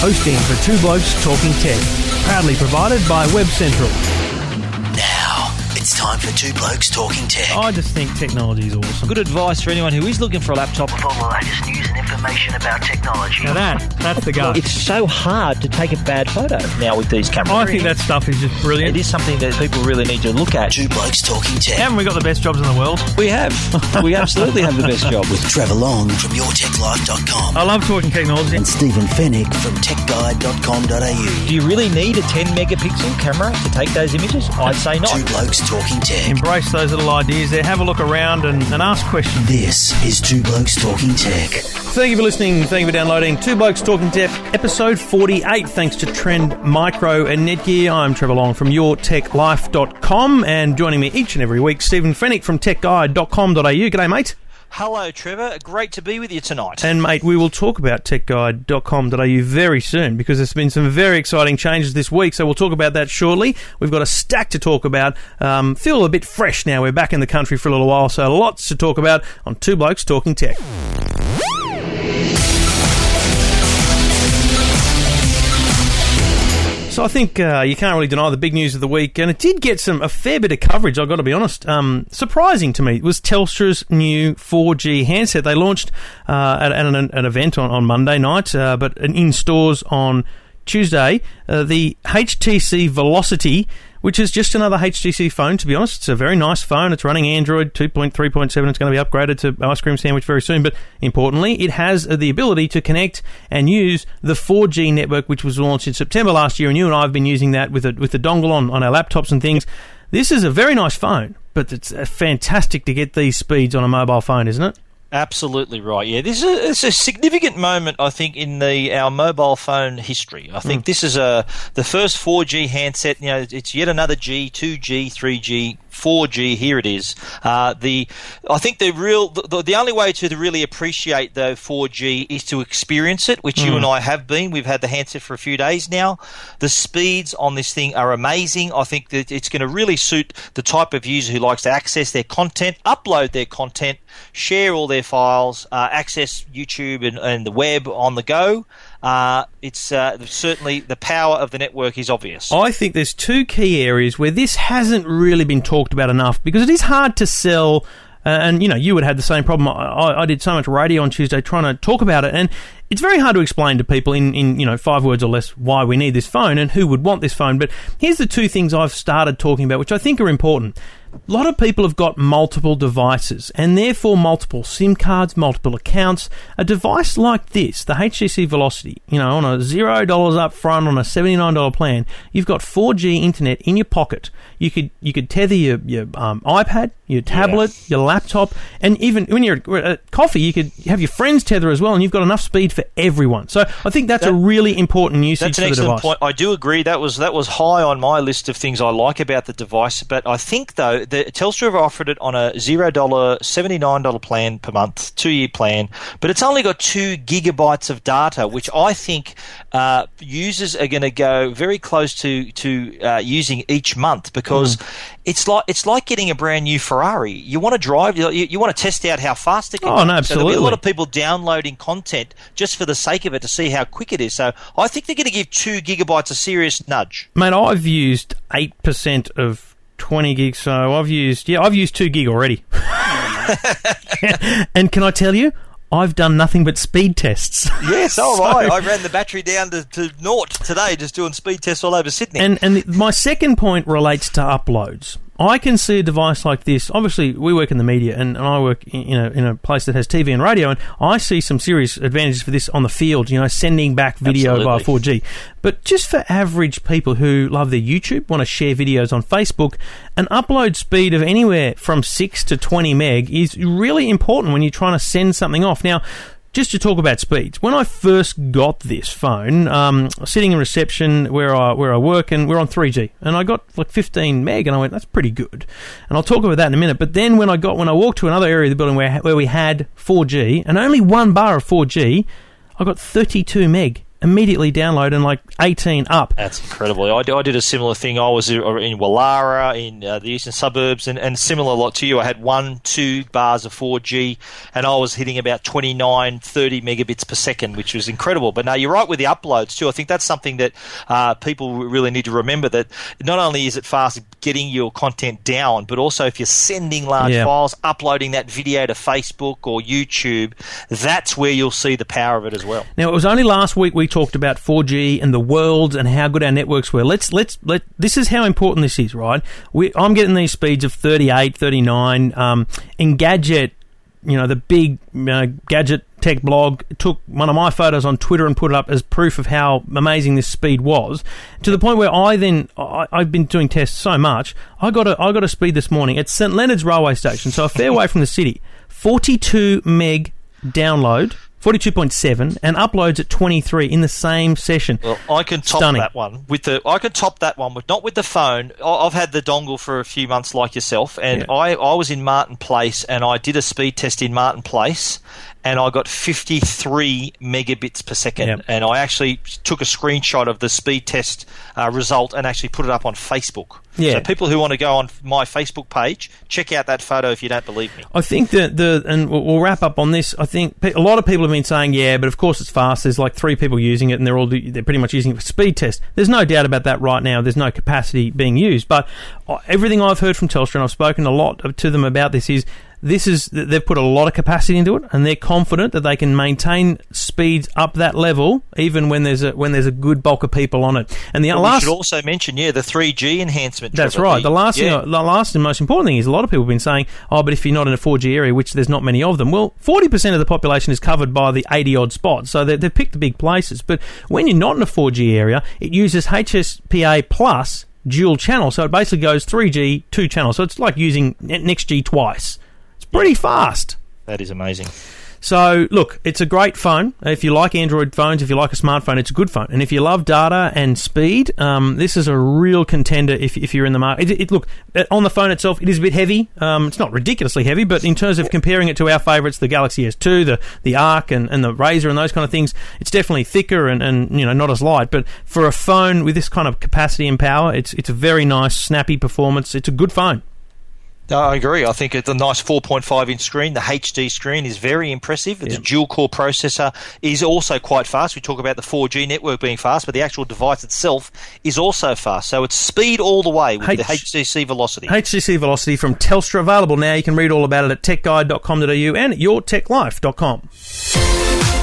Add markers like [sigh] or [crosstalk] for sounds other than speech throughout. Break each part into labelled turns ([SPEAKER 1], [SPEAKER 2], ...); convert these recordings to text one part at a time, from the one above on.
[SPEAKER 1] Hosting for Two Blokes Talking Tech. Proudly provided by Web Central.
[SPEAKER 2] Now, it's time for Two Blokes Talking Tech.
[SPEAKER 1] I just think technology is awesome.
[SPEAKER 3] Good advice for anyone who is looking for a laptop.
[SPEAKER 2] With all the latest news and information about technology.
[SPEAKER 1] Now that, that's the go.
[SPEAKER 3] It's so hard to take a bad photo now with these cameras.
[SPEAKER 1] I think that stuff is just brilliant.
[SPEAKER 3] It is something that people really need to look at.
[SPEAKER 2] Two Blokes Talking Tech.
[SPEAKER 1] Haven't we got the best jobs in the world?
[SPEAKER 3] We have. [laughs] We absolutely have the best job. [laughs]
[SPEAKER 2] With Trevor Long from YourTechLife.com.
[SPEAKER 1] I love talking technology.
[SPEAKER 2] and Stephen Fenech from TechGuide.com.au.
[SPEAKER 3] Do you really need a 10 megapixel camera to take those images? I'd say not.
[SPEAKER 2] Two Blokes Talking Tech.
[SPEAKER 1] Embrace those little ideas there. Have a look around and, and ask questions.
[SPEAKER 2] This is Two Blokes Talking Tech.
[SPEAKER 1] Thank you for listening. Thank you for downloading Two Blokes Talking Tech, episode 48. Thanks to Trend Micro and Netgear. I'm Trevor Long from YourTechLife.com and joining me each and every week, Stephen Fenech from TechGuide.com.au. G'day, mate.
[SPEAKER 3] Hello, Trevor. Great to be with you tonight.
[SPEAKER 1] And mate, we will talk about techguide.com.au very soon because there's been some very exciting changes this week. So we'll talk about that shortly. We've got a stack to talk about. Um, feel a bit fresh now. We're back in the country for a little while, so lots to talk about on Two Blokes Talking Tech. So I think uh, you can't really deny the big news of the week, and it did get some a fair bit of coverage. I've got to be honest. Um, surprising to me was Telstra's new 4G handset. They launched uh, at, at an, an event on, on Monday night, uh, but in stores on Tuesday. Uh, the HTC Velocity, which is just another HTC phone. To be honest, it's a very nice phone. It's running Android 2.3.7. It's going to be upgraded to Ice Cream Sandwich very soon. But importantly, it has the ability to connect and use the 4G network, which was launched in September last year. And you and I have been using that with a, with the dongle on on our laptops and things. This is a very nice phone, but it's uh, fantastic to get these speeds on a mobile phone, isn't it?
[SPEAKER 3] Absolutely right. Yeah, this is a, it's a significant moment, I think, in the our mobile phone history. I think this is a the first 4G handset. You know, it's yet another G, 2G, 3G. 4G, here it is. Uh, the I think the real the, the only way to really appreciate the 4G is to experience it, which you and I have been. We've had the handset for a few days now. The speeds on this thing are amazing. I think that it's going to really suit the type of user who likes to access their content, upload their content, share all their files, uh, access YouTube and, and the web on the go. Uh, it's uh, certainly the power of the network is obvious.
[SPEAKER 1] I think there's two key areas where this hasn't really been talked about enough because it is hard to sell. Uh, and you know, you would have the same problem. I, I did so much radio on Tuesday trying to talk about it, and it's very hard to explain to people in, in you know five words or less why we need this phone and who would want this phone. But here's the two things I've started talking about, which I think are important. A lot of people have got multiple devices and therefore multiple SIM cards, multiple accounts. A device like this, the HTC Velocity, you know, on a zero dollars up front on a seventy nine dollar plan, you've got four G internet in your pocket. You could you could tether your your um, iPad, your tablet, your laptop, and even when you're at coffee, you could have your friends tether as well, and you've got enough speed for everyone. So I think that's a really important usage
[SPEAKER 3] That's an
[SPEAKER 1] for the
[SPEAKER 3] excellent point. I do agree. That was that was high on my list of things I like about the device. But I think though the Telstra have offered it on a zero dollar seventy nine dollar plan per month, two year plan, but it's only got two gigabytes of data, which I think uh, users are going to go very close to to uh, using each month because
[SPEAKER 1] Hmm.
[SPEAKER 3] it's like it's like getting a brand new Ferrari. You want to drive, you, you want to test out how fast it can.
[SPEAKER 1] Oh, no,
[SPEAKER 3] go. So a lot of people downloading content just for the sake of it to see how quick it is. So I think they're going to give two gigabytes a serious nudge.
[SPEAKER 1] Mate, I've used eight percent of twenty gigs, so I've used yeah, I've used two gig already. [laughs] and can I tell you, I've done nothing but speed tests.
[SPEAKER 3] Yes, all [laughs] oh,
[SPEAKER 1] So-
[SPEAKER 3] right. I ran the battery down to, to naught today, just doing speed tests all over Sydney.
[SPEAKER 1] And and the, my second point relates to uploads. I can see a device like this. Obviously, we work in the media, and, and I work in, in a in a place that has TV and radio, and I see some serious advantages for this on the field. You know, sending back video
[SPEAKER 3] Absolutely.
[SPEAKER 1] via 4G. But just for average people who love their YouTube, want to share videos on Facebook, an upload speed of anywhere from six to 20 meg is really important when you're trying to send something off. Now. Just to talk about speeds, when I first got this phone, um, sitting in reception where I where I work, and we're on 3G, and I got like 15 meg, and I went, "That's pretty good." And I'll talk about that in a minute. But then when I got when I walked to another area of the building where where we had 4G and only one bar of 4G, I got 32 meg immediately download and like 18 up.
[SPEAKER 3] That's incredible. I, I did a similar thing. I was in Woollahra, in uh, the eastern suburbs, and, and similar lot to you. I had one, two bars of 4G, and I was hitting about 29, 30 megabits per second, which was incredible. But now you're right with the uploads too. I think that's something that uh, people really need to remember that not only is it fast getting your content down, but also if you're sending large
[SPEAKER 1] Yeah.
[SPEAKER 3] files, uploading that video to Facebook or YouTube, that's where you'll see the power of it as well.
[SPEAKER 1] Now it was only last week we talked about 4G and the world and how good our networks were. Let's let's let this is how important this is, right? We, I'm getting these speeds of 38, 39. Um, Engadget, you know, the big uh, gadget tech blog took one of my photos on Twitter and put it up as proof of how amazing this speed was. To the point where I then I, I've been doing tests so much. I got a I got a speed this morning at St Leonard's railway station, so a fair [laughs] way from the city. 42 meg download. 42.7 and uploads at 23 in the same session.
[SPEAKER 3] Well, I can top
[SPEAKER 1] Stunning.
[SPEAKER 3] that one with the. I can top that one with not with the phone. I've had the dongle for a few months, like yourself, and
[SPEAKER 1] Yeah.
[SPEAKER 3] I, I was in Martin Place and I did a speed test in Martin Place, and I got 53 megabits per second,
[SPEAKER 1] Yep.
[SPEAKER 3] and I actually took a screenshot of the speed test uh, result and actually put it up on Facebook.
[SPEAKER 1] Yeah.
[SPEAKER 3] So people who want to go on my Facebook page, check out that photo if you don't believe me.
[SPEAKER 1] I think that the and we'll wrap up on this. I think a lot of people have been saying, yeah, but of course it's fast. There's like three people using it, and they're all they're pretty much using it for speed test. There's no doubt about that right now. There's no capacity being used, but uh, everything I've heard from Telstra, and I've spoken a lot to them about this, is this is they've put a lot of capacity into it, and they're confident that they can maintain speeds up that level even when there's a when there's a good bulk of people on it. And the
[SPEAKER 3] But we
[SPEAKER 1] last
[SPEAKER 3] should also mention, yeah, the 3G enhancement.
[SPEAKER 1] That's
[SPEAKER 3] Trevor,
[SPEAKER 1] right. The last
[SPEAKER 3] yeah.
[SPEAKER 1] thing, the last and most important thing is a lot of people have been saying, oh, but if you're not in a 4G area, which there's not many of them, well, 40% of the population is covered by the 80 odd spots, so they, they've picked the big places. But when you're not in a 4G area, it uses HSPA plus dual channel, so it basically goes 3G, two channels. So it's like using N- NextG twice. Pretty fast.
[SPEAKER 3] That is amazing.
[SPEAKER 1] So, look, it's a great phone. If you like Android phones, if you like a smartphone, it's a good phone. And if you love data and speed, um, this is a real contender if, if you're in the market. It, it, look, uh, on the phone itself, it is a bit heavy. Um, it's not ridiculously heavy, but in terms of comparing it to our favourites, the Galaxy S2, the, the Arc, and, and the RAZR, and those kind of things, it's definitely thicker and, and you know not as light. But for a phone with this kind of capacity and power, it's, it's a very nice, snappy performance. It's a good phone.
[SPEAKER 3] I agree. I think it's a nice 4.5 inch screen. The HD screen is very impressive. The dual core processor is also quite fast. We talk about the 4G network being fast, but the actual device itself is also fast. So it's speed all the way with
[SPEAKER 1] H-
[SPEAKER 3] the HTC Velocity.
[SPEAKER 1] HTC Velocity from Telstra available now. You can read all about it at techguide.com.au and at yourtechlife.com.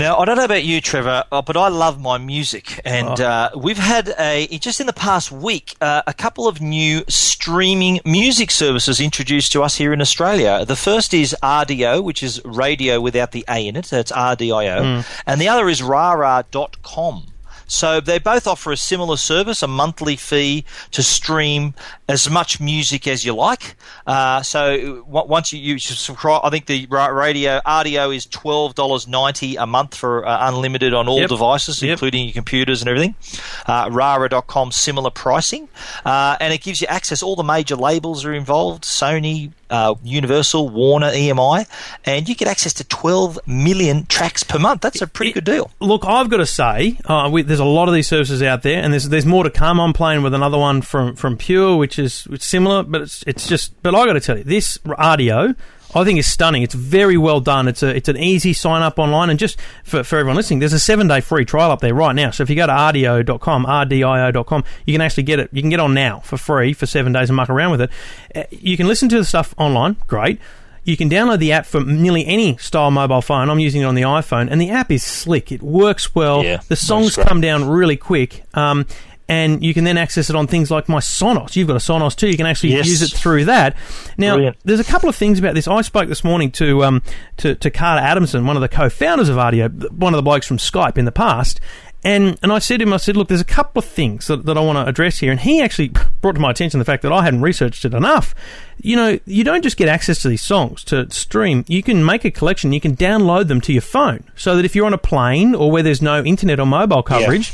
[SPEAKER 3] Now, I don't know about you, Trevor, uh, but I love my music, and
[SPEAKER 1] Oh.
[SPEAKER 3] uh, we've had a just in the past week uh, a couple of new streaming music services introduced to us here in Australia. The first is Rdio, which is radio without the A in it. That's RDIO, and the other is Rara.com. So they both offer a similar service, a monthly fee to stream as much music as you like. Uh, so w- once you, you subscribe, I think the ra- radio Rdio is twelve dollars ninety a month for uh, unlimited on all
[SPEAKER 1] Yep.
[SPEAKER 3] devices,
[SPEAKER 1] Yep.
[SPEAKER 3] including your computers and everything. Uh, Rara.com similar pricing, uh, and it gives you access. All the major labels are involved: Sony, uh, Universal, Warner, EMI, and you get access to twelve million tracks per month. That's a pretty good deal.
[SPEAKER 1] Look, I've got to say, uh, we, there's a lot of these services out there, and there's there's more to come. I'm playing with another one from, from Pure, which is similar, but it's it's just. But I got to tell you, this Rdio. I think is stunning. It's very well done. It's a it's an easy sign up online, and just for, for everyone listening, there's a seven day free trial up there right now. So if you go to rdio.com, rdio.com, you can actually get it. You can get on now for free for seven days and muck around with it. Uh, You can listen to the stuff online. Great. You can download the app for nearly any style mobile phone. I'm using it on the iPhone, and the app is slick. It works well.
[SPEAKER 3] Yeah,
[SPEAKER 1] the songs come down really quick. Um, and you can then access it on things like my Sonos. You've got a Sonos too. You can actually
[SPEAKER 3] Yes.
[SPEAKER 1] use it through that. Now,
[SPEAKER 3] Brilliant.
[SPEAKER 1] there's a couple of things about this. I spoke this morning to um, to, to Carter Adamson, one of the co-founders of Rdio, one of the blokes from Skype in the past. And and I said to him, I said, look, there's a couple of things that, that I want to address here. And he actually [laughs] brought to my attention the fact that I hadn't researched it enough. You know, you don't just get access to these songs to stream. You can make a collection. You can download them to your phone, so that if you're on a plane or where there's no internet or mobile coverage,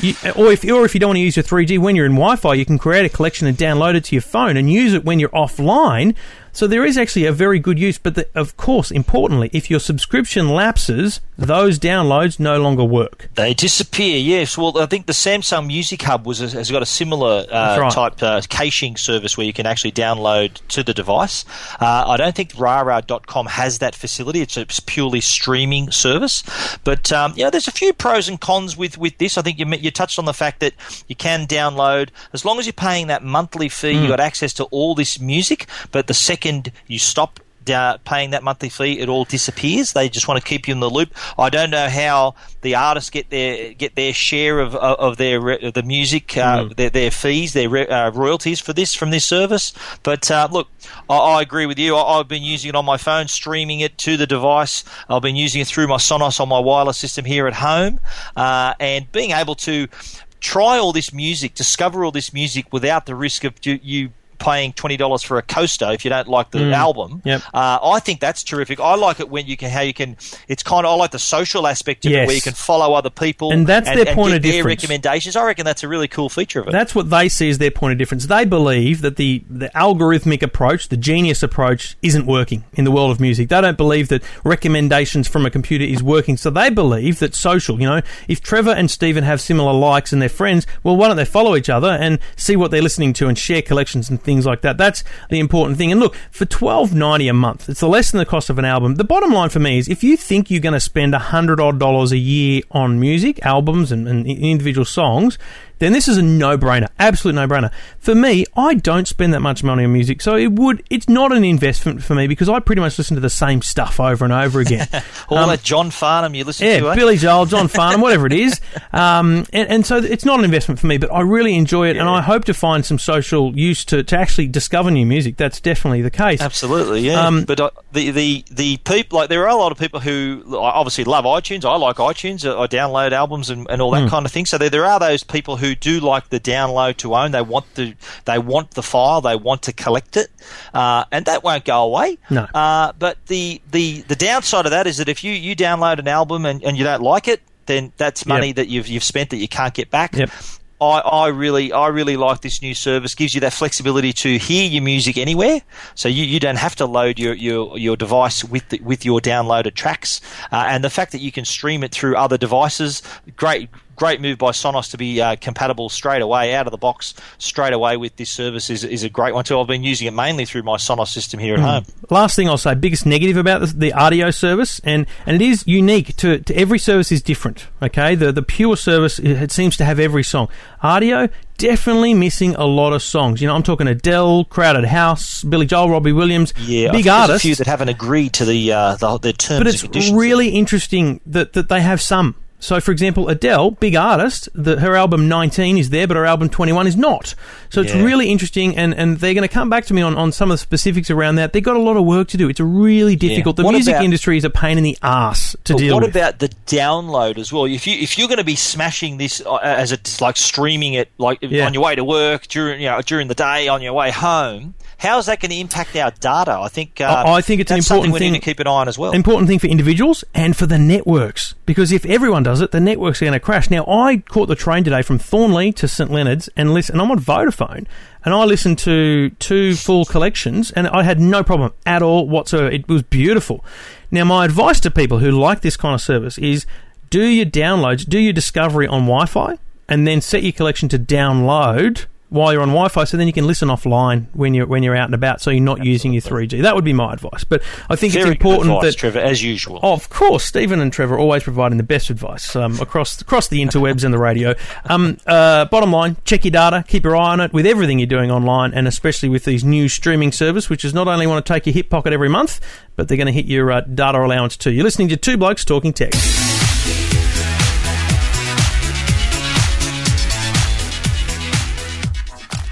[SPEAKER 1] You, or if or if you don't want to use your 3G when you're in Wi-Fi, you can create a collection and download it to your phone and use it when you're offline. So there is actually a very good use, but the, of course, importantly, if your subscription lapses, those downloads no longer work.
[SPEAKER 3] They disappear. Yes. Well, I think the Samsung Music Hub was has got a similar uh,
[SPEAKER 1] right.
[SPEAKER 3] type uh, caching service where you can actually download to the device. Uh, I don't think Rara.com has that facility. It's a purely streaming service. But um, you know, there's a few pros and cons with with this. I think you you touched on the fact that you can download as long as you're paying that monthly fee. You got access to all this music. But the second you stop uh, paying that monthly fee, it all disappears. They just want to keep you in the loop. I don't know how the artists get their get their share of of, of their of the music, uh, their, their fees, their re- uh, royalties for this from this service. But uh, look, I, I, agree with you. I, have been using it on my phone, streaming it to the device. I've been using it through my Sonos on my wireless system here at home, uh, and being able to try all this music, discover all this music without the risk of you paying twenty dollars for a coaster if you don't like the
[SPEAKER 1] Mm.
[SPEAKER 3] album.
[SPEAKER 1] Yep.
[SPEAKER 3] Uh, I think that's terrific. I like it when you can how you can. It's kind of I like the social aspect of it where you can follow other people
[SPEAKER 1] And that's their point of difference.
[SPEAKER 3] recommendations. I reckon that's a really cool feature of it.
[SPEAKER 1] That's what they see as their point of difference. They believe that the, the algorithmic approach, the genius approach, isn't working in the world of music. They don't believe that recommendations from a computer is working. So they believe that social, you know, if Trevor and Stephen have similar likes and they're friends, well, why don't they follow each other and see what they're listening to and share collections and things like that? That's the important thing. And look, for twelve ninety a month, it's less than the cost of an album. The bottom line for me is if you think you're going to spend a hundred odd dollars a year on music, albums, and, and individual songs, then this is a no-brainer, absolute no-brainer. For me, I don't spend that much money on music, so it would it's not an investment for me because I pretty much listen to the same stuff over and over again. [laughs]
[SPEAKER 3] All
[SPEAKER 1] Um,
[SPEAKER 3] that John Farnham you listen
[SPEAKER 1] yeah,
[SPEAKER 3] to, eh?
[SPEAKER 1] Billy Joel, [laughs] John Farnham, whatever it is. Um, and, and so it's not an investment for me, but I really enjoy it, and I hope to find some social use to, to actually discover new music. That's definitely the case.
[SPEAKER 3] Absolutely, yeah.
[SPEAKER 1] Um,
[SPEAKER 3] but uh, the the the people like there are a lot of people who obviously love iTunes. I like iTunes. I download albums and, and all that kind of thing. So there, there are those people who do like the download to own. They want the they want the file. They want to collect it, uh, and that won't go away.
[SPEAKER 1] No.
[SPEAKER 3] Uh, but the, the the downside of that is that if you, you download an album and, and you don't like it, then that's money
[SPEAKER 1] Yep.
[SPEAKER 3] that you've you've spent that you can't get back.
[SPEAKER 1] Yep.
[SPEAKER 3] I, I really I really like this new service. Gives you that flexibility to hear your music anywhere, so you, you don't have to load your, your, your device with the, with your downloaded tracks, uh, and the fact that you can stream it through other devices, great great move by Sonos to be uh, compatible straight away out of the box straight away with this service is, is a great one too. I've been using it mainly through my Sonos system here at home.
[SPEAKER 1] Last thing I'll say, biggest negative about the, the Rdio service, and, and it is unique to, to every service is different. Okay, the the pure service it, it seems to have every song. Rdio definitely missing a lot of songs. You know, I'm talking Adele, Crowded House, Billy Joel, Robbie Williams,
[SPEAKER 3] Yeah,
[SPEAKER 1] big artists.
[SPEAKER 3] A few that haven't agreed to the uh, the, the terms
[SPEAKER 1] but it's really interesting that, that they have some. So, for example, Adele, big artist, the, her album 19 is there, but her album 21 is not. So it's
[SPEAKER 3] Yeah.
[SPEAKER 1] really interesting, and, and they're going to come back to me on, on some of the specifics around that. They've got a lot of work to do. It's really difficult. The
[SPEAKER 3] What
[SPEAKER 1] music
[SPEAKER 3] about-
[SPEAKER 1] industry is a pain in the ass to deal
[SPEAKER 3] what
[SPEAKER 1] with.
[SPEAKER 3] What about the download as well? If you if you're going to be smashing this uh, as a like streaming it like
[SPEAKER 1] Yeah.
[SPEAKER 3] on your way to work during you know during the day on your way home, how is that going to impact our data? I think uh,
[SPEAKER 1] I- I think it's an important thing-
[SPEAKER 3] to keep an eye on as well.
[SPEAKER 1] important thing for individuals and for the networks because if everyone does it, the networks are going to crash. Now, I caught the train today from Thornleigh to St Leonard's and listen. And I'm on Vodafone, and I listened to two full collections, and I had no problem at all whatsoever. It was beautiful. Now, my advice to people who like this kind of service is do your downloads, do your discovery on Wi-Fi, and then set your collection to download while you're on Wi-Fi, so then you can listen offline when you're when you're out and about, so you're not using your 3G. That would be my advice. But I think
[SPEAKER 3] Very
[SPEAKER 1] it's important
[SPEAKER 3] advice,
[SPEAKER 1] that
[SPEAKER 3] Trevor, as usual.
[SPEAKER 1] of course, Stephen and Trevor are always providing the best advice um, across across the interwebs and the radio. Um, uh, bottom line, check your data, keep your eye on it with everything you're doing online, and especially with these new streaming service, which is not only want to take your hip pocket every month, but they're going to hit your uh, data allowance too. You're listening to Two Blokes Talking Tech.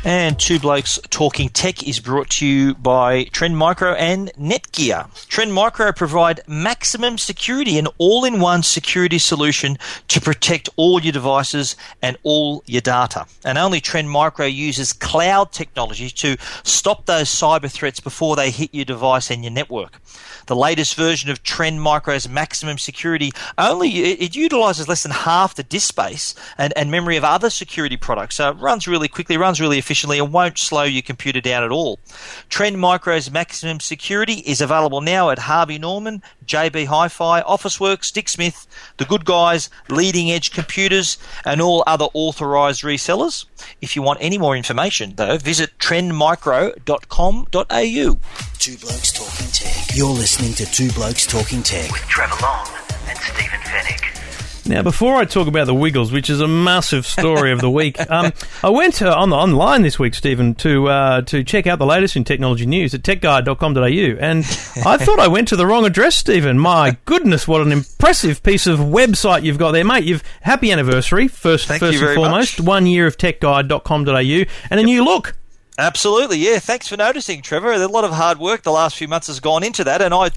[SPEAKER 3] And Two Blokes Talking Tech is brought to you by Trend Micro and Netgear. Trend Micro provide maximum security, an all in one security solution to protect all your devices and all your data. And only Trend Micro uses cloud technology to stop those cyber threats before they hit your device and your network. The latest version of Trend Micro's maximum security only it, it utilizes less than half the disk space and, and memory of other security products. So it runs really quickly, runs really efficiently, and won't slow your computer down at all. Trend Micro's maximum security is available now at Harvey Norman, JB Hi-Fi, Officeworks, Dick Smith, The Good Guys, Leading Edge Computers, and all other authorized resellers. If you want any more information, though, visit trendmicro.com.au.
[SPEAKER 2] Two Blokes Talking Tech. You're listening to Two Blokes Talking Tech with Trevor Long and Stephen Fenech.
[SPEAKER 1] Now, before I talk about the Wiggles, which is a massive story of the week, [laughs] um, I went uh, on the online this week, Stephen, to uh, to check out the latest in technology news at techguide.com.au, and [laughs] I thought I went to the wrong address, Stephen. My goodness, what an impressive piece of website you've got there, mate! You've happy anniversary, first
[SPEAKER 3] Thank
[SPEAKER 1] first
[SPEAKER 3] you
[SPEAKER 1] and
[SPEAKER 3] very
[SPEAKER 1] foremost,
[SPEAKER 3] much.
[SPEAKER 1] one year of techguide.com.au, and a new look.
[SPEAKER 3] Absolutely, yeah. Thanks for noticing, Trevor. A lot of hard work the last few months has gone into that, and I,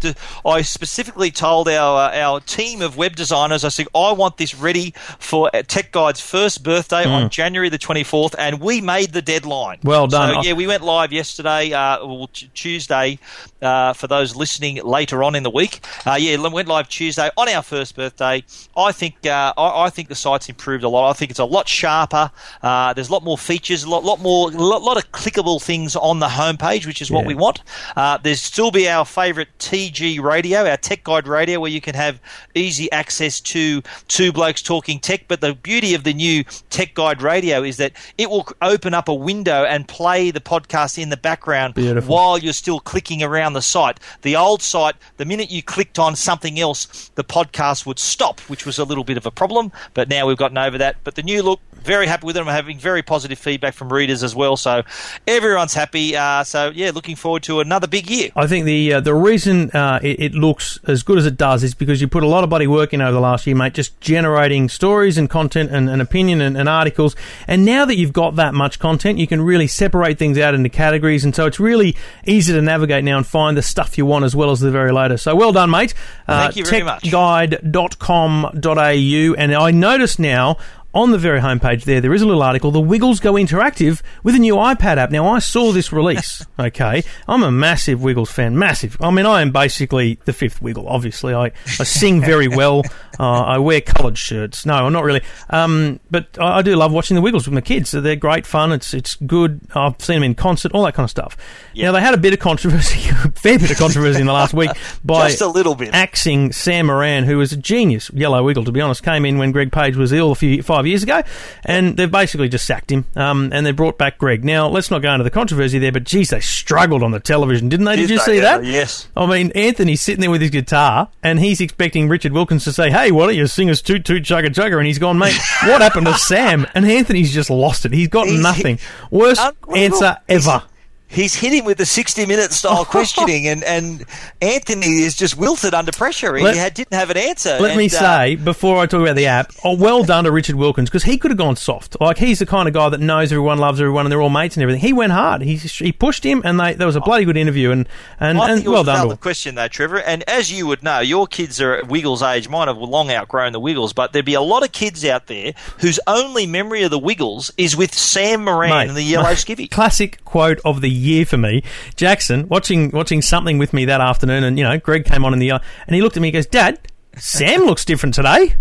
[SPEAKER 3] I specifically told our uh, our team of web designers, I said, I want this ready for uh, Tech Guide's first birthday on January the twenty fourth, and we made the deadline.
[SPEAKER 1] Hmm. Well done.
[SPEAKER 3] So, yeah, we went live yesterday, uh, Tuesday. Uh, for those listening later on in the week, uh, yeah, went live Tuesday on our first birthday. I think uh, I, I think the site's improved a lot. I think it's a lot sharper. Uh, there's a lot more features, a lot, lot more, lot, lot of clickable things on the homepage, which is what
[SPEAKER 1] Yeah.
[SPEAKER 3] we want. Uh, there's still be our favourite TG radio, our Tech Guide radio, where you can have easy access to two blokes talking tech. But the beauty of the new Tech Guide radio is that it will open up a window and play the podcast in the background
[SPEAKER 1] Beautiful.
[SPEAKER 3] while you're still clicking around the site. The old site, the minute you clicked on something else, the podcast would stop, which was a little bit of a problem. But now we've gotten over that. But the new look, very happy with it. I'm having very positive feedback from readers as well. So everyone's happy. Uh, so yeah, looking forward to another big year.
[SPEAKER 1] I think the uh, the reason uh, it, it looks as good as it does is because you put a lot of body work in over the last year, mate, just generating stories and content and, and opinion and, and articles. And now that you've got that much content, you can really separate things out into categories, and so it's really easy to navigate now and find the stuff you want as well as the very latest. So well done, mate. Uh,
[SPEAKER 3] Thank you very much.
[SPEAKER 1] techguide.com.au, and I notice now. On the very homepage there, there is a little article. The Wiggles go interactive with a new iPad app. Now, I saw this release. [laughs] Okay, I'm a massive Wiggles fan. Massive. I mean, I am basically the fifth Wiggle. Obviously, I, I sing very well. [laughs] Uh, I wear coloured shirts. No, I'm not really. Um, but I, I do love watching the Wiggles with my kids. So they're great fun. It's it's good. I've seen them in concert, all that kind of stuff. Now they had a bit of controversy, [laughs] a fair bit of controversy in the last week [laughs] by
[SPEAKER 3] Just a little bit.
[SPEAKER 1] axing Sam Moran, who was a genius yellow wiggle, to be honest, came in when Greg Page was ill a few five years ago, and they've basically just sacked him, um, and they brought back Greg. Now, let's not go into the controversy there, but geez, they struggled on the television, didn't they? Did you
[SPEAKER 3] Did
[SPEAKER 1] see
[SPEAKER 3] they?
[SPEAKER 1] that?
[SPEAKER 3] Yes.
[SPEAKER 1] I mean, Anthony's sitting there with his guitar, and he's expecting Richard Wilkins to say, "Hey, why don't you sing us toot toot chugga chugga?" And he's gone, "Mate, what happened to [laughs] Sam?" And Anthony's just lost it. He's got
[SPEAKER 3] He's-
[SPEAKER 1] nothing. Worst answer ever.
[SPEAKER 3] He's hit him with the 60 minute style [laughs] questioning, and, and Anthony is just wilted under pressure. He
[SPEAKER 1] Let-
[SPEAKER 3] had, didn't have an answer.
[SPEAKER 1] Let me
[SPEAKER 3] and, uh,
[SPEAKER 1] say before I talk about the app, oh, well done to Richard Wilkins because he could have gone soft. Like he's the kind of guy that knows everyone, loves everyone, and they're all mates and everything. He went hard. He he pushed him, and they, there was a bloody good interview. And and, and well done. To
[SPEAKER 3] question though, Trevor. And as you would know, your kids are at Wiggles' age. Mine have long outgrown the Wiggles, but there'd be a lot of kids out there whose only memory of the Wiggles is with Sam Moran
[SPEAKER 1] Mate,
[SPEAKER 3] and the yellow
[SPEAKER 1] mate,
[SPEAKER 3] skivvy.
[SPEAKER 1] Classic quote of the year for me. Jackson watching watching something with me that afternoon, and you know Greg came on in the uh, and he looked at me. and goes, Dad, Sam looks different today.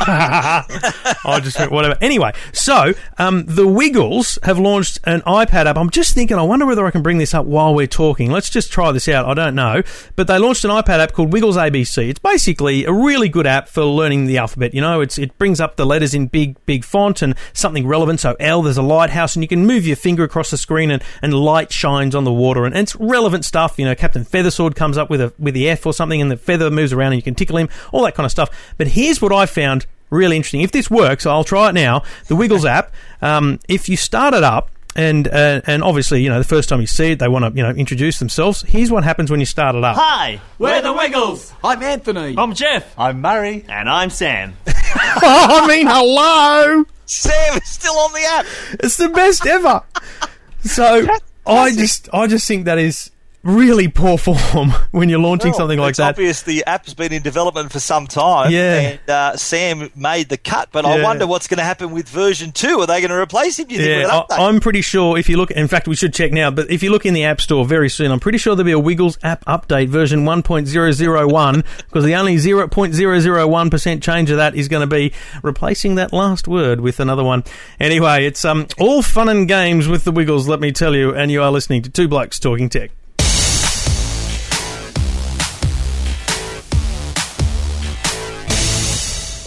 [SPEAKER 1] I just went, whatever. Anyway, so um, the Wiggles have launched an iPad app. I'm just thinking, I wonder whether I can bring this up while we're talking. Let's just try this out. I don't know, but they launched an iPad app called Wiggles ABC. It's basically a really good app for learning the alphabet. You know, it's it brings up the letters in big big font and something relevant. So L, there's a lighthouse, and you can move your finger across the screen, and, and light shines on the water, and, and it's relevant stuff. You know, Captain Feathersword comes up with a with the F or something, and the feather moves around, and you can tickle him. All that kind of stuff. But here's what I found really interesting. If this works, I'll try it now. The Wiggles app. Um, if you start it up. And uh, and obviously, you know, the first time you see it, they want to you know introduce themselves. Here's what happens when you start it up.
[SPEAKER 4] Hi, we're the Wiggles.
[SPEAKER 5] I'm Anthony.
[SPEAKER 4] I'm Jeff.
[SPEAKER 5] I'm Murray.
[SPEAKER 4] And I'm Sam. [laughs]
[SPEAKER 1] I mean, hello.
[SPEAKER 3] Sam is still on the app.
[SPEAKER 1] It's the best ever. So I just, I just think that is really poor form [laughs] when you're launching
[SPEAKER 3] Well,
[SPEAKER 1] something like
[SPEAKER 3] it's
[SPEAKER 1] that.
[SPEAKER 3] obvious the app's been in development for some time.
[SPEAKER 1] Yeah.
[SPEAKER 3] And uh, Sam made the cut, but I wonder what's going to happen with version two. Are they going to replace him?
[SPEAKER 1] Yeah,
[SPEAKER 3] with?
[SPEAKER 1] I, I'm pretty sure if you look, in fact, we should check now, but if you look in the App Store very soon, I'm pretty sure there'll be a Wiggles app update version 1.001 [laughs] because the only 0.001% change of that is going to be replacing that last word with another one. Anyway, it's um all fun and games with the Wiggles, let me tell you, and you are listening to Two Blokes Talking Tech.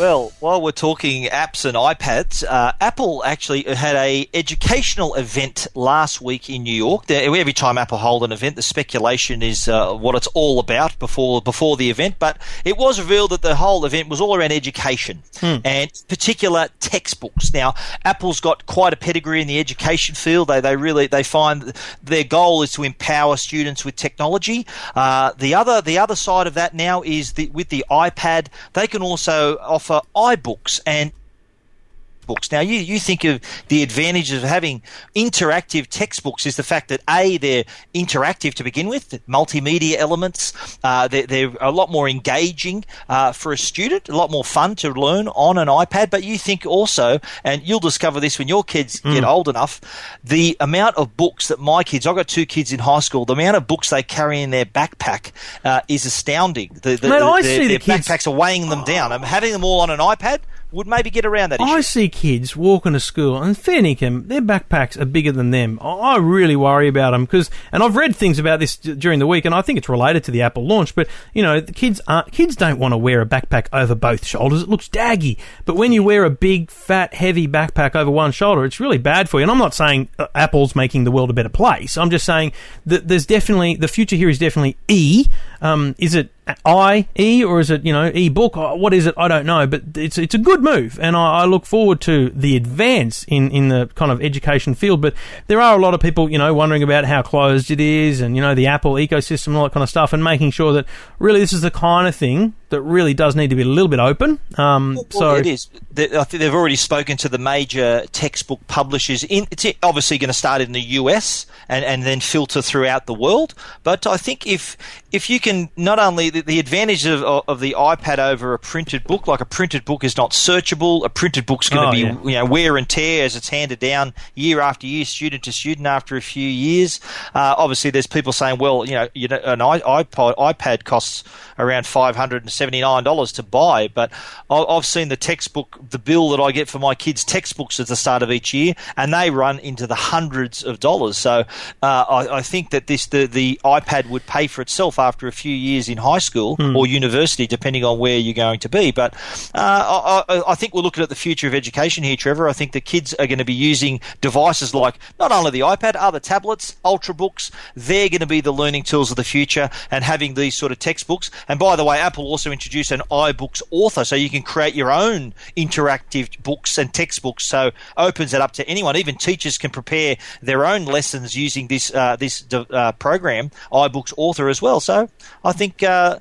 [SPEAKER 3] Well, while we're talking apps and iPads, uh, Apple actually had a educational event last week in New York. Every time Apple hold an event, the speculation is uh, what it's all about before before the event. But it was revealed that the whole event was all around education and particular textbooks. Now, Apple's got quite a pedigree in the education field. They they really they find their goal is to empower students with technology. Uh, the other the other side of that now is the, with the iPad, they can also offer iBooks and books. Now, you, you think of the advantages of having interactive textbooks is the fact that A, they're interactive to begin with, multimedia elements, uh, they're, they're a lot more engaging uh, for a student, a lot more fun to learn on an iPad. But you think also, and you'll discover this when your kids get old enough, the amount of books that my kids, I've got two kids in high school, the amount of books they carry in their backpack uh, is astounding. The, the,
[SPEAKER 1] Mate, I
[SPEAKER 3] their,
[SPEAKER 1] see the
[SPEAKER 3] their
[SPEAKER 1] kids-
[SPEAKER 3] backpacks are weighing them down. I'm having them all on an iPad would maybe get around that issue.
[SPEAKER 1] I see kids walking to school, and fair dinkum, their backpacks are bigger than them. I really worry about them because, and I've read things about this d- during the week, and I think it's related to the Apple launch. But you know, the kids aren't, kids don't want to wear a backpack over both shoulders. It looks daggy. But when you wear a big, fat, heavy backpack over one shoulder, it's really bad for you. And I'm not saying uh, Apple's making the world a better place. I'm just saying that there's definitely the future here is definitely E. Um, is it I E or is it you know e book? Oh, what is it? I don't know, but it's it's a good move, and I, I look forward to the advance in in the kind of education field. But there are a lot of people you know wondering about how closed it is, and you know the Apple ecosystem all that kind of stuff, and making sure that really this is the kind of thing that really does need to be a little bit open. Um,
[SPEAKER 3] Well,
[SPEAKER 1] so
[SPEAKER 3] it is. They- I think they've already spoken to the major textbook publishers. In, it's obviously going to start in the US and, and then filter throughout the world. But I think if if you can not only the, the advantage of, of the iPad over a printed book, like a printed book is not searchable. A printed book's going to
[SPEAKER 1] Oh,
[SPEAKER 3] be
[SPEAKER 1] yeah.
[SPEAKER 3] you know wear and tear as it's handed down year after year, student to student after a few years. Uh, obviously, there's people saying, well, you know, you know, an iPod iPad costs around five hundred and seventy nine dollars to buy, but I- I've seen the textbook, the bill that I get for my kids' textbooks at the start of each year, and they run into the hundreds of dollars. So uh, I, I think that this the the iPad would pay for itself after a few years in high school or university, depending on where you're going to be. But uh, I, I, I think we're looking at the future of education here, Trevor. I think the kids are going to be using devices like not only the iPad, other tablets, ultrabooks. They're going to be the learning tools of the future, and having these sort of textbooks. And by the way, Apple also introduced an iBooks author, so you can create your own interactive books and textbooks. So opens it up to anyone. Even teachers can prepare their own lessons using this uh, this uh, program, iBooks author as well. So I think. Uh,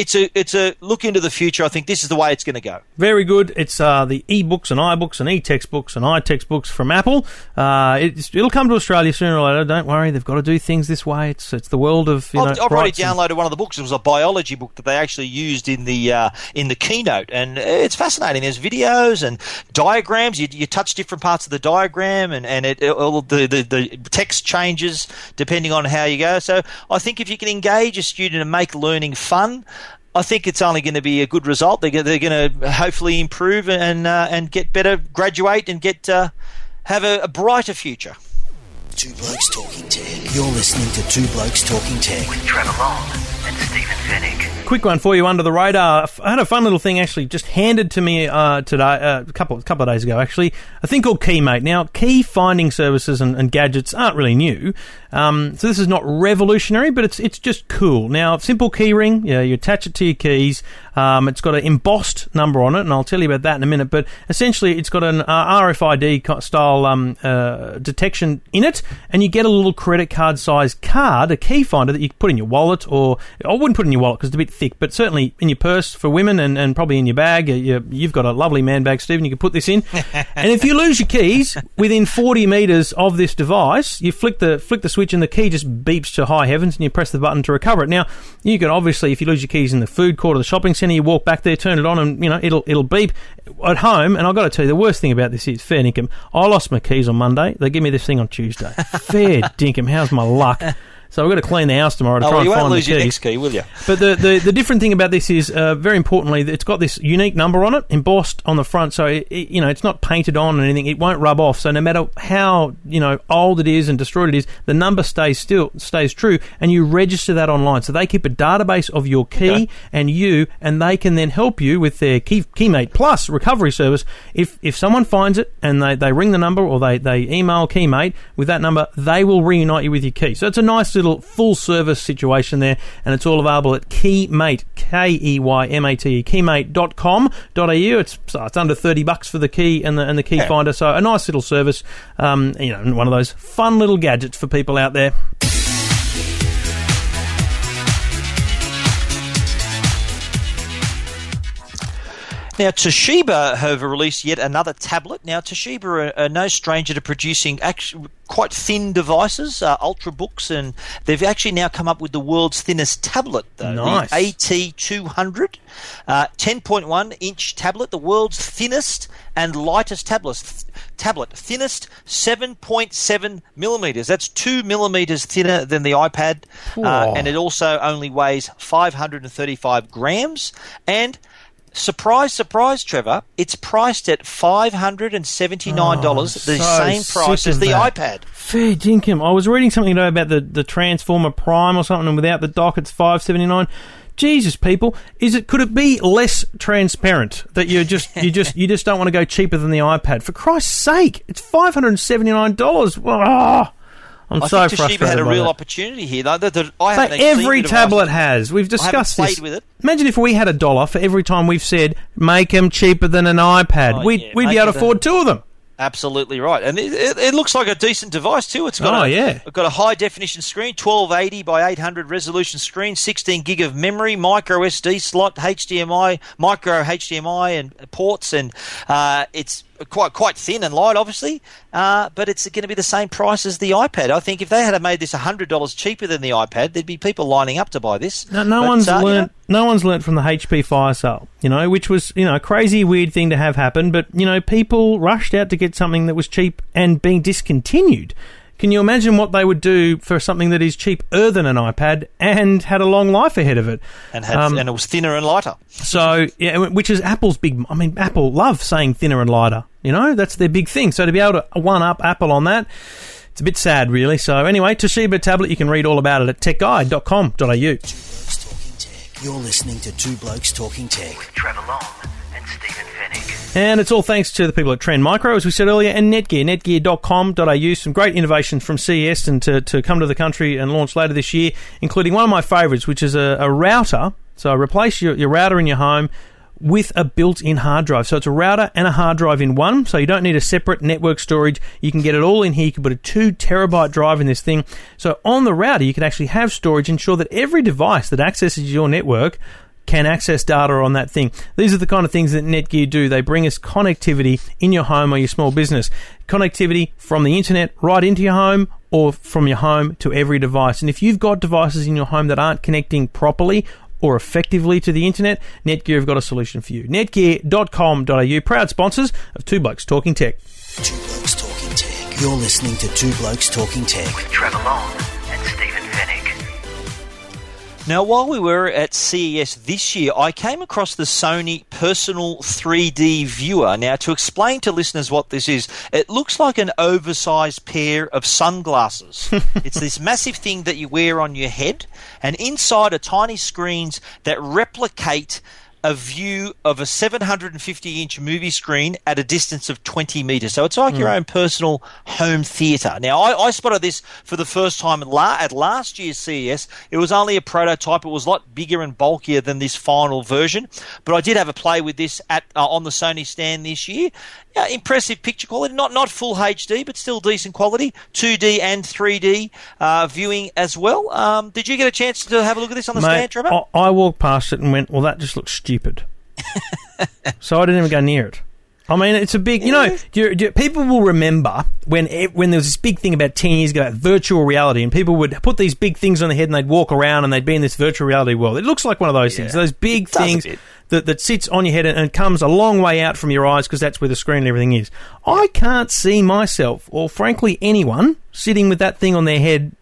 [SPEAKER 3] it's a it's a look into the future. I think this is the way it's going to go.
[SPEAKER 1] Very good. It's uh, the e-books and iBooks and e-textbooks and i-textbooks from Apple. Uh, it's, it'll come to Australia sooner or later. Don't worry, they've got to do things this way. It's it's the world of you
[SPEAKER 3] I've,
[SPEAKER 1] know.
[SPEAKER 3] I've already downloaded one of the books. It was a biology book that they actually used in the uh, in the keynote, and it's fascinating. There's videos and diagrams. You, you touch different parts of the diagram, and and it, all the, the the text changes depending on how you go. So I think if you can engage a student and make learning fun. I think it's only going to be a good result. They're, they're going to hopefully improve and uh, and get better, graduate, and get uh, have a, a brighter future.
[SPEAKER 2] Two Blokes Talking Tech. You're listening to Two Blokes Talking Tech.
[SPEAKER 5] with Trevor Long and Stephen Fenech.
[SPEAKER 1] Quick one for you under the radar. I had a fun little thing actually just handed to me uh, today, uh, a couple a couple of days ago actually. A thing called Keymate. Now, key finding services and, and gadgets aren't really new, um, so this is not revolutionary, but it's it's just cool. Now, simple key ring. Yeah, you attach it to your keys. Um, it's got an embossed number on it, and I'll tell you about that in a minute. But essentially, it's got an uh, RFID style um, uh, detection in it, and you get a little credit card size card, a key finder that you put in your wallet, or I wouldn't put in your wallet because it's a bit thick, but certainly in your purse for women and, and probably in your bag. Uh, You, you've got a lovely man bag, Stephen. You can put this in. [laughs] and if you lose your keys within 40 metres of this device, you flick the flick the switch and the key just beeps to high heavens and you press the button to recover it. Now, you can obviously, if you lose your keys in the food court or the shopping centre, you walk back there, turn it on, and you know it'll it'll beep at home. And I've got to tell you, the worst thing about this is fair dinkum. I lost my keys on Monday. They give me this thing on Tuesday. [laughs] fair dinkum. How's my luck? So I've got to clean the house tomorrow to
[SPEAKER 3] Oh,
[SPEAKER 1] try
[SPEAKER 3] well, you
[SPEAKER 1] and
[SPEAKER 3] won't
[SPEAKER 1] find
[SPEAKER 3] lose
[SPEAKER 1] the
[SPEAKER 3] your next key, will you?
[SPEAKER 1] But the, the, the different thing about this is, uh, very importantly, it's got this unique number on it, embossed on the front. So, it, it- you know, it's not painted on or anything. It won't rub off. So no matter how, you know, old it is and destroyed it is, the number stays still, stays true. And you register that online. So they keep a database of your key
[SPEAKER 3] Okay.
[SPEAKER 1] and you, and they can then help you with their key, Keymate Plus recovery service. If, if someone finds it and they, they ring the number or they, they email Keymate with that number, they will reunite you with your key. So it's a nice little full service situation there, and it's all available at Keymate, K E Y M A T E, keymate.com.au. It's, so it's under 30 bucks for the key and the, and the key
[SPEAKER 3] Yeah.
[SPEAKER 1] finder. So a nice little service, um, you know, one of those fun little gadgets for people out there.
[SPEAKER 3] Now, Toshiba have released yet another tablet. Now, Toshiba are, are no stranger to producing actually quite thin devices, uh, ultrabooks, and they've actually now come up with the world's thinnest tablet, though,
[SPEAKER 1] Nice.
[SPEAKER 3] the AT200, uh, 10.1 inch tablet, the world's thinnest and lightest tablet. Tablet thinnest 7.7 millimeters. That's two millimeters thinner than the iPad, uh, and it also only weighs 535 grams. And Surprise, surprise, Trevor! It's priced at five hundred and seventy-nine dollars, oh, the
[SPEAKER 1] Oh, so
[SPEAKER 3] same price as the
[SPEAKER 1] that.
[SPEAKER 3] iPad.
[SPEAKER 1] Fair dinkum. I was reading something today about the, the Transformer Prime or something, and without the dock, it's five seventy nine. Jesus, people, is it? Could it be less transparent that you just you [laughs] just you just don't want to go cheaper than the iPad? For Christ's sake, it's five hundred and seventy nine dollars. Ah! I'm
[SPEAKER 3] I
[SPEAKER 1] so
[SPEAKER 3] think Toshiba had a real
[SPEAKER 1] that.
[SPEAKER 3] opportunity here. Though, I
[SPEAKER 1] But every tablet has. We've discussed this.
[SPEAKER 3] with it.
[SPEAKER 1] Imagine if we had a dollar for every time we've said make them cheaper than an iPad.
[SPEAKER 3] Oh,
[SPEAKER 1] we'd
[SPEAKER 3] yeah,
[SPEAKER 1] we'd be able to afford two of them.
[SPEAKER 3] Absolutely right, and it, it, it looks like a decent device too. It's got
[SPEAKER 1] Oh,
[SPEAKER 3] a,
[SPEAKER 1] yeah.
[SPEAKER 3] it's got a high definition screen, twelve eighty by eight hundred resolution screen, sixteen gig of memory, micro SD slot, HDMI, micro HDMI and ports, and uh, it's quite quite thin and light, obviously. Uh, but it's going to be the same price as the iPad. I think if they had made this hundred dollars cheaper than the iPad, there'd be people lining up to buy this.
[SPEAKER 1] No, no
[SPEAKER 3] But,
[SPEAKER 1] one's
[SPEAKER 3] uh, you know,
[SPEAKER 1] learnt. No one's learnt from the HP fire sale, you know, which was you know a crazy weird thing to have happen. But you know, people rushed out to get something that was cheap and being discontinued. Can you imagine what they would do for something that is cheaper than an iPad and had a long life ahead of it?
[SPEAKER 3] and had,
[SPEAKER 1] Um,
[SPEAKER 3] and it was thinner and lighter.
[SPEAKER 1] So, yeah, which is Apple's big. I mean, Apple love saying thinner and lighter. You know, that's their big thing. So to be able to one up Apple on that, it's a bit sad, really. So anyway, Toshiba tablet, you can read all about it at techguide.com.au.
[SPEAKER 2] Blokes Talking Tech. You're listening to Two Blokes Talking Tech.
[SPEAKER 5] with Trevor Long and Stephen Fenech.
[SPEAKER 1] And it's all thanks to the people at Trend Micro, as we said earlier, and Netgear, netgear.com.au. Some great innovations from CES and to, to come to the country and launch later this year, including one of my favourites, which is a, a router. So replace your, your router in your home with a built-in hard drive. So it's a router and a hard drive in one. So you don't need a separate network storage. You can get it all in here. You can put a two terabyte drive in this thing. So on the router, you can actually have storage, ensure that every device that accesses your network can access data on that thing. These are the kind of things that Netgear do. They bring us connectivity in your home or your small business. Connectivity from the internet right into your home or from your home to every device. And if you've got devices in your home that aren't connecting properly or effectively to the internet, Netgear have got a solution for you. Netgear.com.au, proud sponsors of Two Blokes Talking Tech.
[SPEAKER 2] Two Blokes Talking Tech. You're listening to Two Blokes Talking Tech.
[SPEAKER 5] with Trevor Long and Stephen Fenech.
[SPEAKER 3] Now, while we were at CES this year, I came across the Sony Personal 3D Viewer. Now, to explain to listeners what this is, it looks like an oversized pair of sunglasses. [laughs] it's this massive thing that you wear on your head, and inside are tiny screens that replicate a view of a 750 inch movie screen at a distance of 20 meters. So it's like your own personal home theater. Now, I, I spotted this for the first time at, la- at last year's CES. It was only a prototype. It was a lot bigger and bulkier than this final version. But I did have a play with this at uh, on the Sony stand this year. Yeah, impressive picture quality, not not full HD, but still decent quality. 2D and 3D uh, viewing as well. Um, did you get a chance to have a look at this on the stand, Trevor?
[SPEAKER 1] I, I walked past it and went, "Well, that just looks stupid." [laughs] so I didn't even go near it. I mean, it's a big, you know, do do people will remember when when there was this big thing about 10 years ago about virtual reality, and people would put these big things on their head and they'd walk around and they'd be in this virtual reality world. It looks like one of those things, those big things that, that sits on your head and, and comes a long way out from your eyes because that's where the screen and everything is. I can't see myself, or frankly anyone, sitting with that thing on their head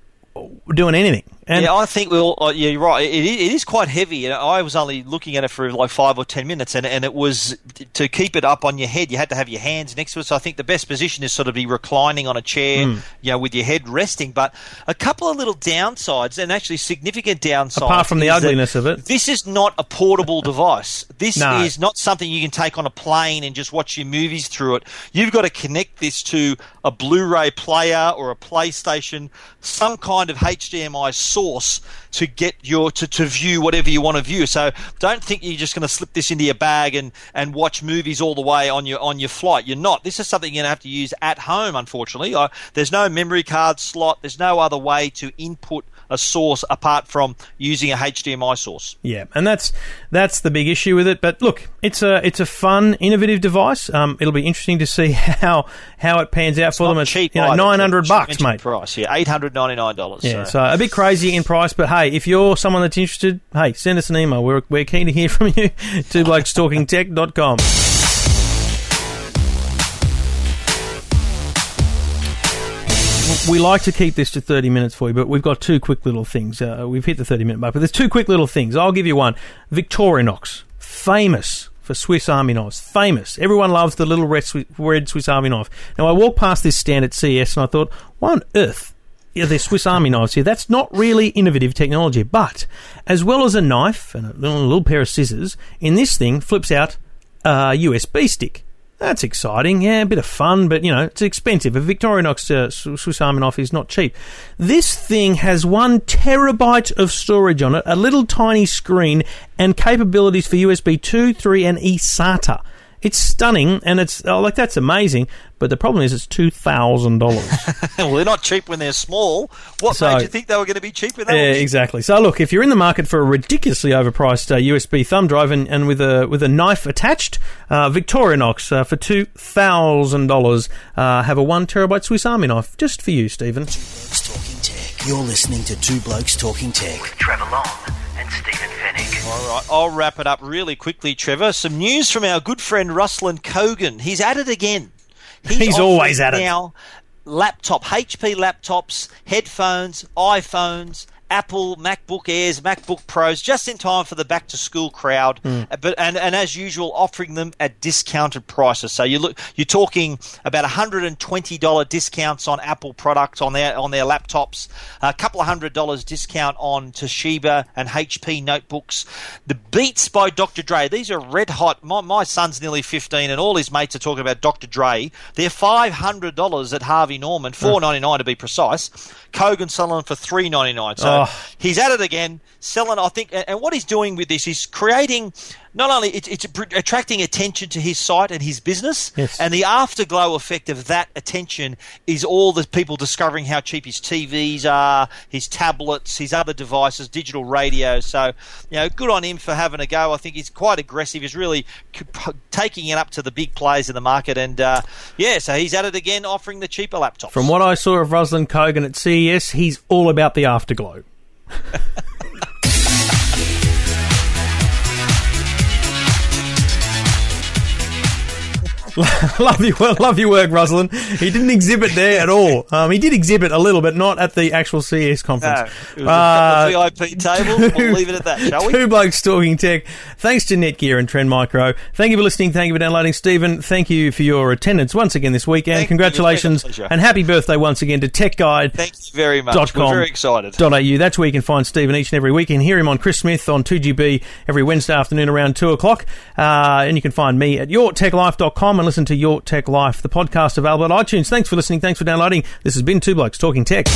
[SPEAKER 1] doing anything. And
[SPEAKER 3] yeah, I think we'll. Uh, yeah, you're right. It, is- it is quite heavy. And I was only looking at it for like five or ten minutes, and, and it was to keep it up on your head. You had to have your hands next to it. So I think the best position is sort of be reclining on a chair,
[SPEAKER 1] Hmm.
[SPEAKER 3] you know, with your head resting. But a couple of little downsides, and actually significant downsides,
[SPEAKER 1] Apart from the ugliness of it.
[SPEAKER 3] this is not a portable device. This
[SPEAKER 1] No.
[SPEAKER 3] is not something you can take on a plane and just watch your movies through it. You've got to connect this to a Blu-ray player or a PlayStation, some kind of HDMI source to get your to, to view whatever you want to view. So don't think you're just going to slip this into your bag and, and watch movies all the way on your on your flight. You're not. This is something you're going to have to use at home. Unfortunately, I, there's no memory card slot. There's no other way to input a source apart from using a HDMI source.
[SPEAKER 1] Yeah, and that's that's the big issue with it. But look, it's a it's a fun, innovative device. Um, it'll be interesting to see [laughs] how how it pans out for
[SPEAKER 3] Not
[SPEAKER 1] them. It's
[SPEAKER 3] cheap,
[SPEAKER 1] you know nine hundred bucks, mate.
[SPEAKER 3] Price, yeah, eight hundred ninety nine dollars.
[SPEAKER 1] Yeah, so a bit crazy in price, but hey, if you're someone that's interested, hey, send us an email. We're, we're keen to hear [laughs] from you. Two blokes talking tech.com. We like to keep this to 30 minutes for you, but we've got two quick little things. Uh, we've hit the 30 minute mark, but there's two quick little things. I'll give you one. Victorinox, famous for Swiss Army knives. Famous. Everyone loves the little red Swiss, red Swiss Army knife. Now, I walked past this stand at CES and I thought, why on earth yeah, they're Swiss Army knives here. That's not really innovative technology, but as well as a knife and a little, little pair of scissors, in this thing flips out a USB stick. That's exciting, yeah, a bit of fun, but you know, it's expensive. A Victorinox uh, Swiss Army knife is not cheap. This thing has one terabyte of storage on it, a little tiny screen, and capabilities for USB 2, 3, and eSATA. It's stunning, and it's oh, like that's amazing. But the problem is, it's two thousand dollars. [laughs]
[SPEAKER 3] well, they're not cheap when they're small. What
[SPEAKER 1] So-
[SPEAKER 3] made you think they were going to be cheap when they
[SPEAKER 1] Yeah,
[SPEAKER 3] were
[SPEAKER 1] exactly. So look, if you're in the market for a ridiculously overpriced uh, USB thumb drive and, and with a with a knife attached, uh, Victorinox uh, for two thousand dollars uh, have a one terabyte Swiss Army knife just for you, Stephen.
[SPEAKER 2] Blokes Talking Tech. You're listening to Two Blokes Talking Tech.
[SPEAKER 5] with Trevor Long and Stephen Fenech.
[SPEAKER 3] All right, I'll wrap it up really quickly, Trevor. Some news from our good friend Ruslan Kogan. He's at it again.
[SPEAKER 1] He's always
[SPEAKER 3] offering
[SPEAKER 1] at it.
[SPEAKER 3] now. Laptop, HP laptops, headphones, iPhones, Apple MacBook Airs, MacBook Pros, just in time for the back to school crowd. Uh, But and, and as usual, offering them at discounted prices. So you look, you're talking about hundred and twenty dollar discounts on Apple products on their on their laptops, a couple of hundred dollars discount on Toshiba and HP notebooks. The Beats by Dr. Dre. These are red hot. My, my son's nearly fifteen, and all his mates are talking about Dr. Dre. They're five hundred dollars at Harvey Norman, four ninety nine to be precise. Kogan selling for three ninety nine. So
[SPEAKER 1] Oh. Oh.
[SPEAKER 3] he's at it again, selling. I think, and and what he's doing with this is creating. Not only it's, it's attracting attention to his site and his business,
[SPEAKER 1] Yes.
[SPEAKER 3] and the afterglow effect of that attention is all the people discovering how cheap his TVs are, his tablets, his other devices, digital radio. So, you know, good on him for having a go. I think he's quite aggressive. He's really taking it up to the big players in the market, and uh, yeah, so he's at it again, offering the cheaper laptops.
[SPEAKER 1] From what I saw of Ruslan Kogan at CES, he's all about the afterglow. [laughs] [laughs] love your well, love your work, Ruslan. He didn't exhibit there at all. Um, he did exhibit a little, but not at the actual CES conference.
[SPEAKER 3] No, it was uh, VIP table. [laughs] We'll leave it at that, shall we?
[SPEAKER 1] Two blokes talking tech. Thanks to Netgear and Trend Micro. Thank you for listening. Thank you for downloading, Stephen. Thank you for your attendance once again this week, and
[SPEAKER 3] Thank
[SPEAKER 1] congratulations and happy birthday once again to Tech Guide.
[SPEAKER 3] Thank you very much. We're very excited.
[SPEAKER 1] .au. That's where you can find Stephen each and every week. and hear him on Chris Smith on 2GB every Wednesday afternoon around 2 o'clock. Uh, and you can find me at yourtechlife.com and listen to Your Tech Life, the podcast available at iTunes. Thanks for listening. Thanks for downloading. This has been Two Blokes Talking Tech.